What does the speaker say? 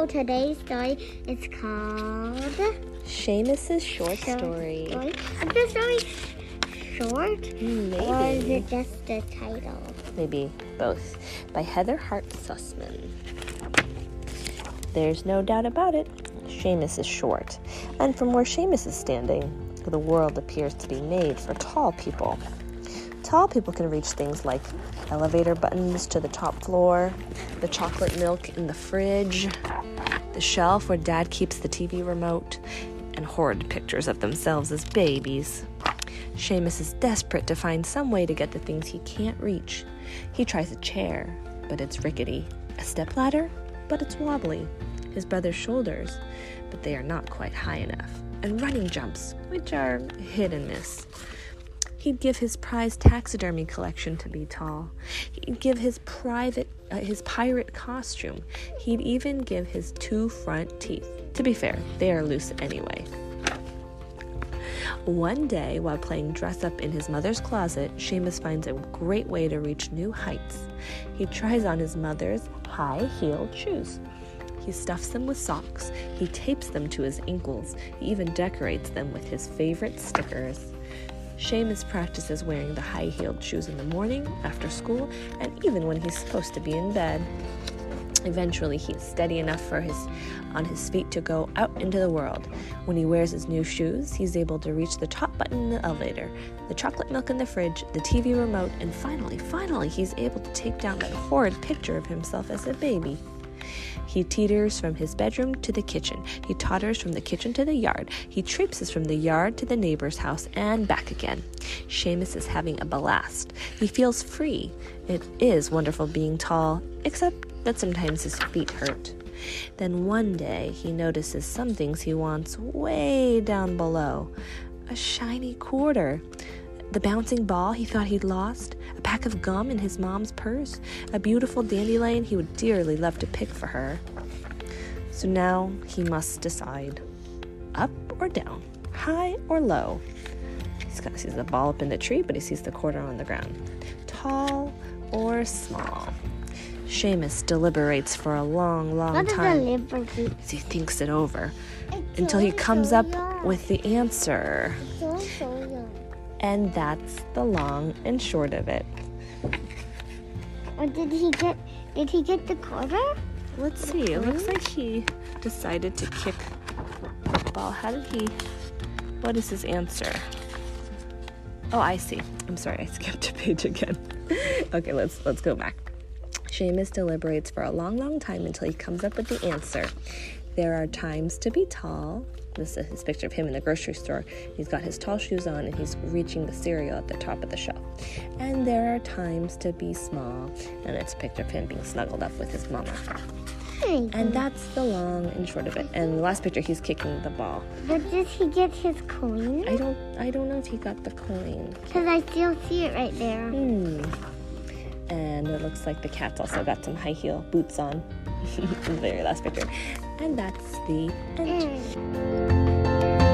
So today's story is called Seamus's short story. Story. Is the story short? Hmm, Or is Maybe. it just the title? Maybe both. By Heather Hartt Sussman. There's no doubt about it. Seamus is short. And from where Seamus is standing, the world appears to be made for tall people. Tall people can reach things like elevator buttons to the top floor, the chocolate milk in the fridge, the shelf where dad keeps the TV remote, and horrid pictures of themselves as babies. Seamus is desperate to find some way to get the things he can't reach. He tries a chair, but it's rickety. A stepladder, but it's wobbly. His brother's shoulders, but they are not quite high enough. And running jumps, which are hit and miss. He'd give his prized taxidermy collection to be tall. He'd give his private, uh, his pirate costume. He'd even give his two front teeth. To be fair, they are loose anyway. One day, while playing dress up in his mother's closet, Seamus finds a great way to reach new heights. He tries on his mother's high heeled shoes. He stuffs them with socks. He tapes them to his ankles. He even decorates them with his favorite stickers. Seamus practices wearing the high heeled shoes in the morning, after school, and even when he's supposed to be in bed. Eventually, he's steady enough for his on his feet to go out into the world. When he wears his new shoes, he's able to reach the top button in the elevator, the chocolate milk in the fridge, the TV remote, and finally, finally, he's able to take down that horrid picture of himself as a baby. He teeters from his bedroom to the kitchen. He totters from the kitchen to the yard. He traipses from the yard to the neighbor's house and back again. Seamus is having a blast. He feels free. It is wonderful being tall, except that sometimes his feet hurt. Then one day he notices some things he wants way down below a shiny quarter. The bouncing ball he thought he'd lost, a pack of gum in his mom's purse, a beautiful dandelion he would dearly love to pick for her. So now he must decide up or down, high or low. He's got, sees the ball up in the tree, but he sees the quarter on the ground. Tall or small? Seamus deliberates for a long, long What time as he thinks it over until he comes up with the answer. So, so young. And that's the long and short of it. Or did he get? Did he get the quarter? Let's see. It looks like he decided to kick the ball. How did he? What is his answer? Oh, I see. I'm sorry. I skipped a page again. okay, let's let's go back. Seamus deliberates for a long, long time until he comes up with the answer. There are times to be tall. This is his picture of him in the grocery store. He's got his tall shoes on and he's reaching the cereal at the top of the shelf. And there are times to be small, and it's a picture of him being snuggled up with his mama. And that's the long and short of it. And the last picture, he's kicking the ball. But did he get his coin? I don't, I don't know if he got the coin. Because I still see it right there. Hmm. And it looks like the cat's also got some high heel boots on. very last picture. And that's the end. Mm.